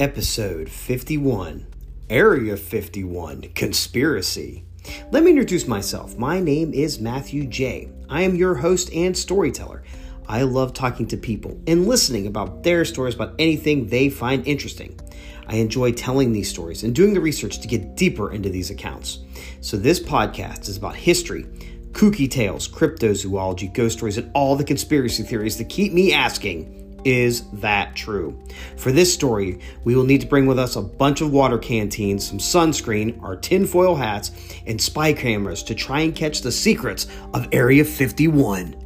Episode 51 Area 51 Conspiracy. Let me introduce myself. My name is Matthew J. I am your host and storyteller. I love talking to people and listening about their stories about anything they find interesting. I enjoy telling these stories and doing the research to get deeper into these accounts. So, this podcast is about history, kooky tales, cryptozoology, ghost stories, and all the conspiracy theories that keep me asking is that true? For this story, we will need to bring with us a bunch of water canteens, some sunscreen, our tinfoil hats, and spy cameras to try and catch the secrets of Area 51.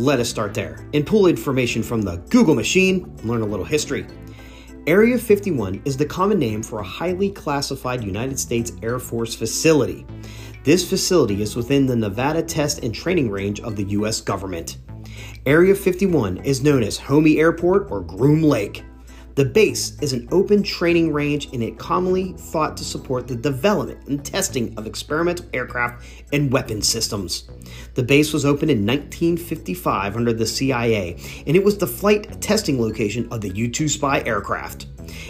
Let us start there and pull information from the Google machine and learn a little history. Area 51 is the common name for a highly classified United States Air Force facility. This facility is within the Nevada Test and Training Range of the U.S. government. Area 51 is known as Homey Airport or Groom Lake. The base is an open training range and it commonly thought to support the development and testing of experimental aircraft and weapon systems. The base was opened in 1955 under the CIA and it was the flight testing location of the U 2 spy aircraft.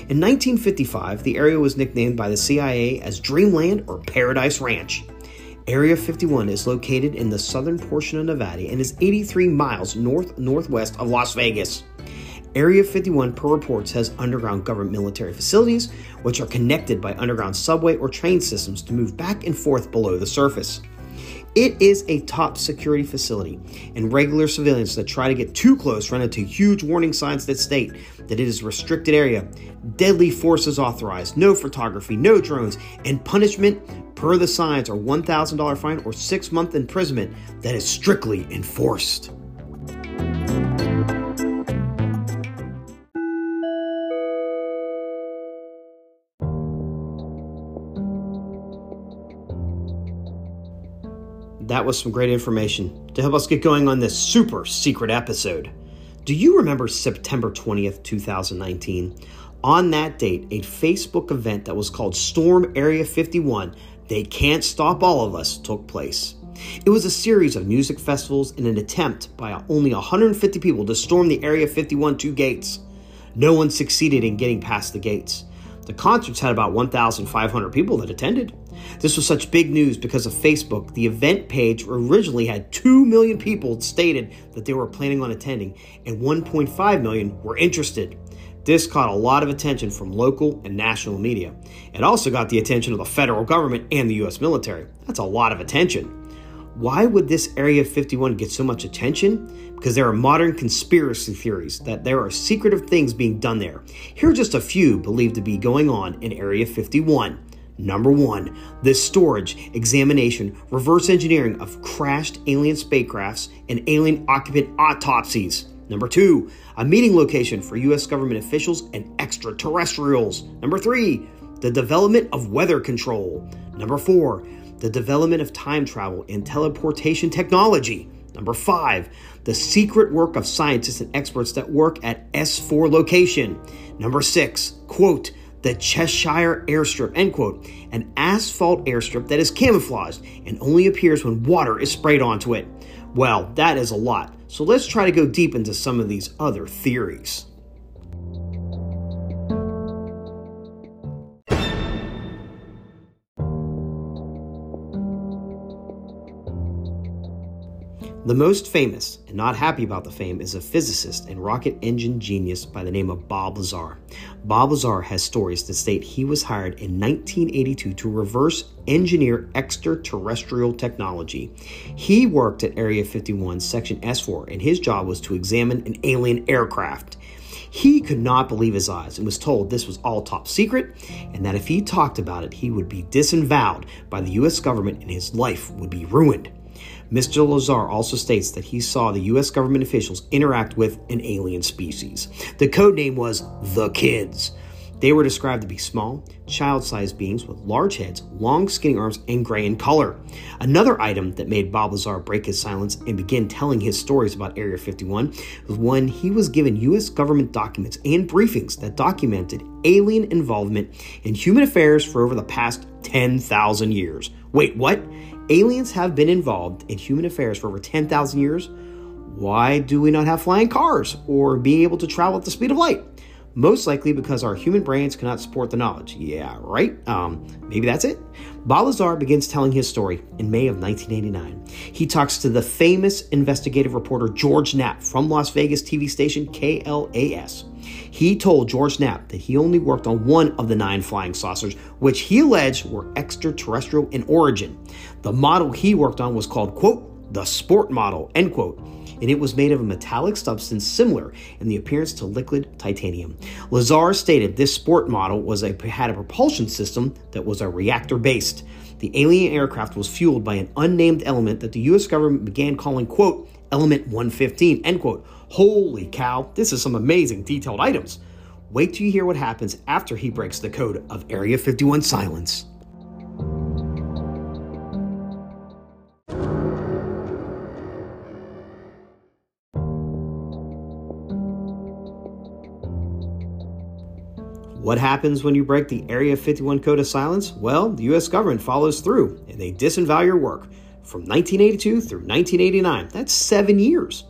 In 1955, the area was nicknamed by the CIA as Dreamland or Paradise Ranch. Area 51 is located in the southern portion of Nevada and is 83 miles north northwest of Las Vegas. Area 51, per reports, has underground government military facilities, which are connected by underground subway or train systems to move back and forth below the surface. It is a top security facility, and regular civilians that try to get too close run into huge warning signs that state that it is a restricted area, deadly forces authorized, no photography, no drones, and punishment per the signs are $1,000 fine or six month imprisonment that is strictly enforced. That was some great information to help us get going on this super secret episode. Do you remember September 20th, 2019? On that date, a Facebook event that was called Storm Area 51, They Can't Stop All of Us, took place. It was a series of music festivals in an attempt by only 150 people to storm the Area 51 two gates. No one succeeded in getting past the gates. The concerts had about 1,500 people that attended. This was such big news because of Facebook. The event page originally had 2 million people stated that they were planning on attending, and 1.5 million were interested. This caught a lot of attention from local and national media. It also got the attention of the federal government and the US military. That's a lot of attention. Why would this Area 51 get so much attention? Because there are modern conspiracy theories that there are secretive things being done there. Here are just a few believed to be going on in Area 51. Number one, the storage, examination, reverse engineering of crashed alien spacecrafts and alien occupant autopsies. Number two, a meeting location for U.S. government officials and extraterrestrials. Number three, the development of weather control. Number four, the development of time travel and teleportation technology. Number five, the secret work of scientists and experts that work at S4 location. Number six, quote, the Cheshire Airstrip, end quote, an asphalt airstrip that is camouflaged and only appears when water is sprayed onto it. Well, that is a lot, so let's try to go deep into some of these other theories. The most famous, and not happy about the fame, is a physicist and rocket engine genius by the name of Bob Lazar. Bob Lazar has stories that state he was hired in 1982 to reverse engineer extraterrestrial technology. He worked at Area 51, Section S4, and his job was to examine an alien aircraft. He could not believe his eyes and was told this was all top secret and that if he talked about it, he would be disavowed by the U.S. government and his life would be ruined. Mr. Lazar also states that he saw the U.S. government officials interact with an alien species. The code name was The Kids. They were described to be small, child sized beings with large heads, long, skinny arms, and gray in color. Another item that made Bob Lazar break his silence and begin telling his stories about Area 51 was when he was given U.S. government documents and briefings that documented alien involvement in human affairs for over the past 10,000 years. Wait, what? Aliens have been involved in human affairs for over 10,000 years? Why do we not have flying cars or being able to travel at the speed of light? most likely because our human brains cannot support the knowledge. Yeah, right? Um, maybe that's it. Bob Lazar begins telling his story in May of 1989. He talks to the famous investigative reporter George Knapp from Las Vegas TV station KLAS. He told George Knapp that he only worked on one of the nine flying saucers, which he alleged were extraterrestrial in origin. The model he worked on was called, quote, the sport model, end quote and it was made of a metallic substance similar in the appearance to liquid titanium. Lazar stated this sport model was a, had a propulsion system that was a reactor based. The alien aircraft was fueled by an unnamed element that the US government began calling, quote, element 115, end quote. Holy cow, this is some amazing detailed items. Wait till you hear what happens after he breaks the code of Area 51 silence. What happens when you break the Area 51 Code of Silence? Well, the US government follows through and they disavow your work from 1982 through 1989. That's seven years.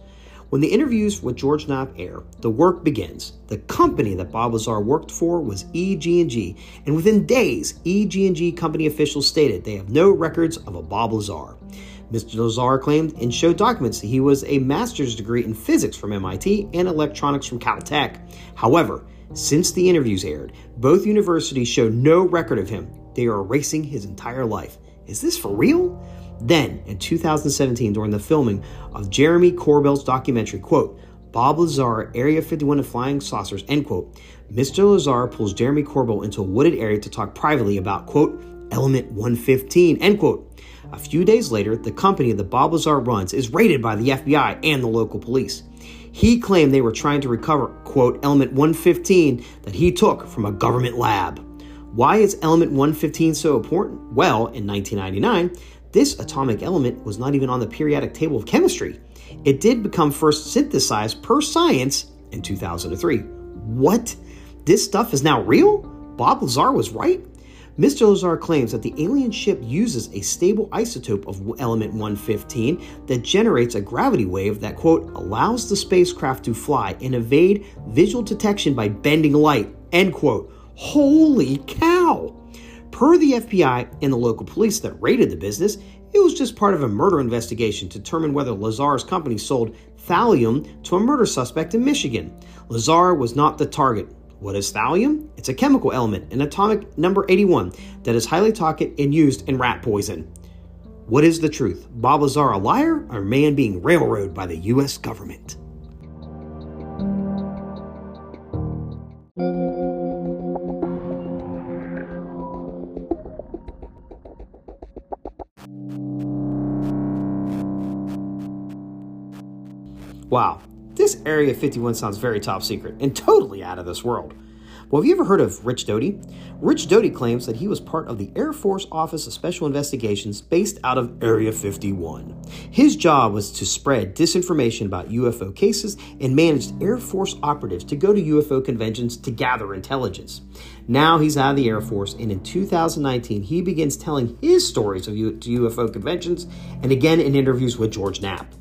When the interviews with George Knapp air, the work begins. The company that Bob Lazar worked for was EG&G, and within days, EG&G company officials stated they have no records of a Bob Lazar. Mr. Lazar claimed and showed documents that he was a master's degree in physics from MIT and electronics from Caltech. However, since the interviews aired, both universities show no record of him. They are erasing his entire life. Is this for real? Then, in 2017, during the filming of Jeremy Corbell's documentary, quote, Bob Lazar, Area 51 of Flying Saucers, end quote, Mr. Lazar pulls Jeremy Corbell into a wooded area to talk privately about, quote, Element 115, end quote. A few days later, the company that Bob Lazar runs is raided by the FBI and the local police. He claimed they were trying to recover, quote, element 115 that he took from a government lab. Why is element 115 so important? Well, in 1999, this atomic element was not even on the periodic table of chemistry. It did become first synthesized per science in 2003. What? This stuff is now real? Bob Lazar was right? Mr. Lazar claims that the alien ship uses a stable isotope of element 115 that generates a gravity wave that, quote, allows the spacecraft to fly and evade visual detection by bending light, end quote. Holy cow! Per the FBI and the local police that raided the business, it was just part of a murder investigation to determine whether Lazar's company sold thallium to a murder suspect in Michigan. Lazar was not the target. What is thallium? It's a chemical element, an atomic number 81, that is highly toxic and used in rat poison. What is the truth? Bob Lazar a liar or a man being railroaded by the U.S. government? Wow, this Area 51 sounds very top secret and totally out of this world. Well, have you ever heard of Rich Doty? Rich Doty claims that he was part of the Air Force Office of Special Investigations based out of Area 51. His job was to spread disinformation about UFO cases and managed Air Force operatives to go to UFO conventions to gather intelligence. Now he's out of the Air Force, and in 2019, he begins telling his stories of UFO conventions and again in interviews with George Knapp.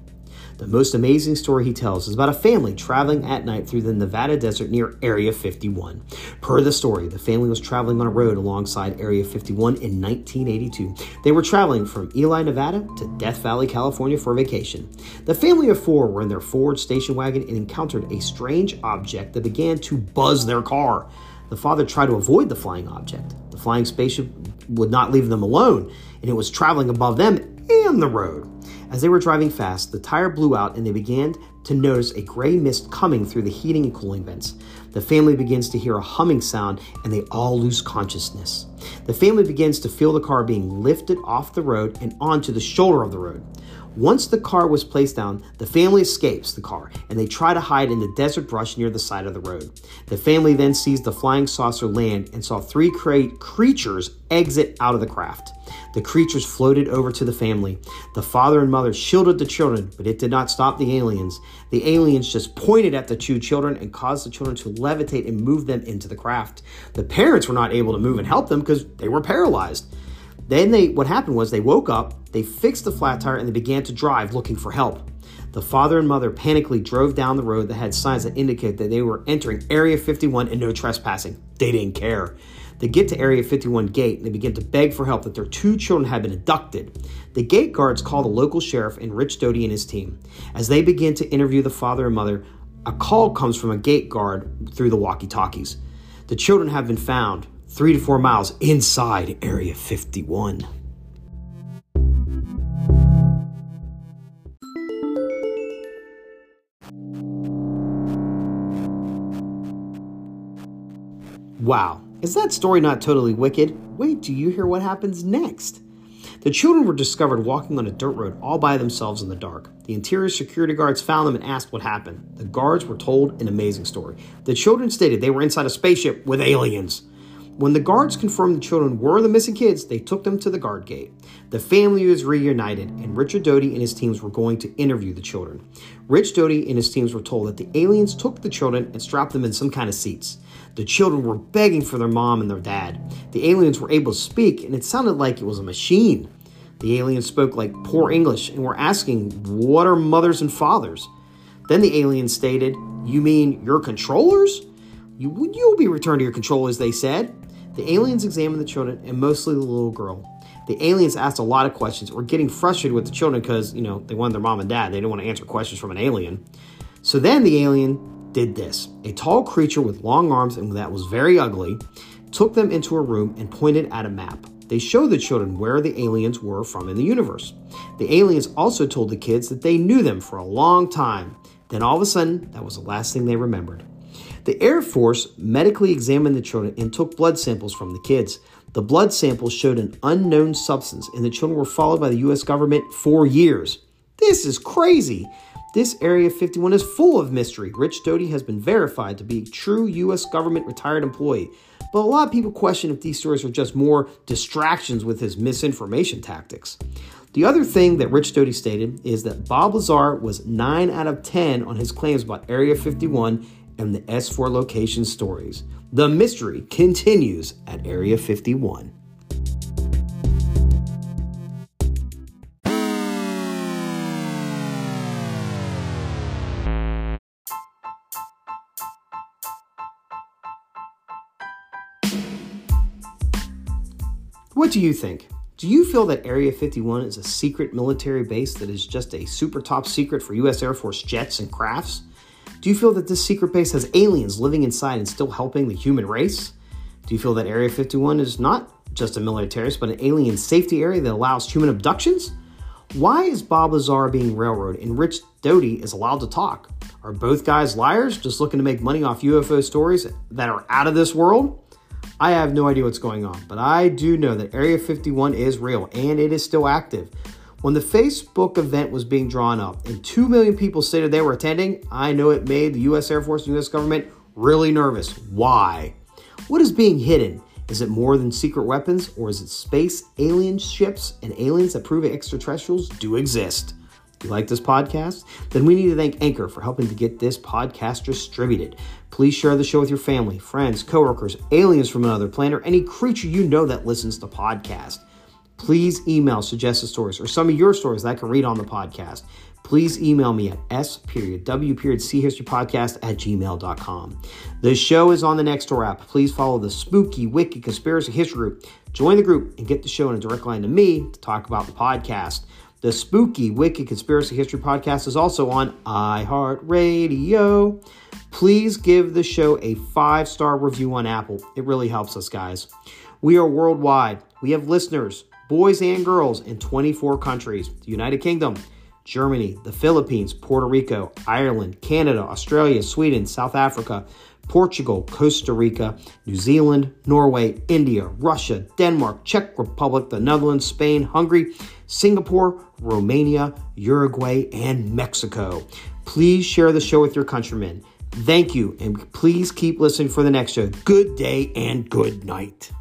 The most amazing story he tells is about a family traveling at night through the Nevada desert near Area 51. Per the story, the family was traveling on a road alongside Area 51 in 1982. They were traveling from Ely, Nevada to Death Valley, California for vacation. The family of four were in their Ford station wagon and encountered a strange object that began to buzz their car. The father tried to avoid the flying object. The flying spaceship would not leave them alone, and it was traveling above them and the road. As they were driving fast, the tire blew out and they began to notice a gray mist coming through the heating and cooling vents. The family begins to hear a humming sound and they all lose consciousness. The family begins to feel the car being lifted off the road and onto the shoulder of the road. Once the car was placed down, the family escapes the car and they try to hide in the desert brush near the side of the road. The family then sees the flying saucer land and saw three cra- creatures exit out of the craft. The creatures floated over to the family. The father and mother shielded the children, but it did not stop the aliens. The aliens just pointed at the two children and caused the children to levitate and move them into the craft. The parents were not able to move and help them because they were paralyzed. Then they what happened was they woke up, they fixed the flat tire and they began to drive looking for help. The father and mother panically drove down the road that had signs that indicate that they were entering Area 51 and no trespassing. They didn't care. They get to Area 51 gate and they begin to beg for help that their two children have been abducted. The gate guards call the local sheriff and Rich Doty and his team. As they begin to interview the father and mother, a call comes from a gate guard through the walkie talkies. The children have been found three to four miles inside Area 51. Wow, is that story not totally wicked? Wait do you hear what happens next. The children were discovered walking on a dirt road all by themselves in the dark. The interior security guards found them and asked what happened. The guards were told an amazing story. The children stated they were inside a spaceship with aliens. When the guards confirmed the children were the missing kids, they took them to the guard gate. The family was reunited, and Richard Doty and his teams were going to interview the children. Rich Doty and his teams were told that the aliens took the children and strapped them in some kind of seats. The children were begging for their mom and their dad. The aliens were able to speak, and it sounded like it was a machine. The aliens spoke like poor English and were asking, What are mothers and fathers? Then the aliens stated, You mean your controllers? You, you'll be returned to your controllers, they said. The aliens examined the children and mostly the little girl. The aliens asked a lot of questions, were getting frustrated with the children because, you know, they wanted their mom and dad. They didn't want to answer questions from an alien. So then the alien did this. A tall creature with long arms and that was very ugly took them into a room and pointed at a map. They showed the children where the aliens were from in the universe. The aliens also told the kids that they knew them for a long time. Then all of a sudden, that was the last thing they remembered. The Air Force medically examined the children and took blood samples from the kids. The blood samples showed an unknown substance, and the children were followed by the U.S. government for years. This is crazy. This Area 51 is full of mystery. Rich Doty has been verified to be a true U.S. government retired employee. But a lot of people question if these stories are just more distractions with his misinformation tactics. The other thing that Rich Doty stated is that Bob Lazar was 9 out of 10 on his claims about Area 51 and the S4 location stories. The mystery continues at Area 51. What do you think? Do you feel that Area 51 is a secret military base that is just a super top secret for U.S. Air Force jets and crafts? Do you feel that this secret base has aliens living inside and still helping the human race? Do you feel that Area 51 is not just a military base, but an alien safety area that allows human abductions? Why is Bob Lazar being railroaded and Rich Doty is allowed to talk? Are both guys liars just looking to make money off UFO stories that are out of this world? I have no idea what's going on, but I do know that Area 51 is real and it is still active. When the Facebook event was being drawn up and 2 million people stated they were attending, I know it made the US Air Force and US government really nervous. Why? What is being hidden? Is it more than secret weapons or is it space alien ships and aliens that prove extraterrestrials do exist? you like this podcast? Then we need to thank Anchor for helping to get this podcast distributed. Please share the show with your family, friends, coworkers, aliens from another planet, or any creature you know that listens to podcast please email suggested stories or some of your stories that I can read on the podcast. Please email me at s period w period c history podcast at gmail.com. The show is on the Nextdoor app. Please follow the Spooky Wicked Conspiracy History Group. Join the group and get the show in a direct line to me to talk about the podcast. The Spooky Wicked Conspiracy History Podcast is also on iHeartRadio. Please give the show a five star review on Apple. It really helps us, guys. We are worldwide. We have listeners boys and girls in 24 countries the United Kingdom, Germany, the Philippines, Puerto Rico, Ireland, Canada, Australia, Sweden, South Africa, Portugal, Costa Rica, New Zealand, Norway, India, Russia, Denmark, Czech Republic, the Netherlands, Spain, Hungary, Singapore, Romania, Uruguay, and Mexico. Please share the show with your countrymen. Thank you, and please keep listening for the next show. Good day and good night.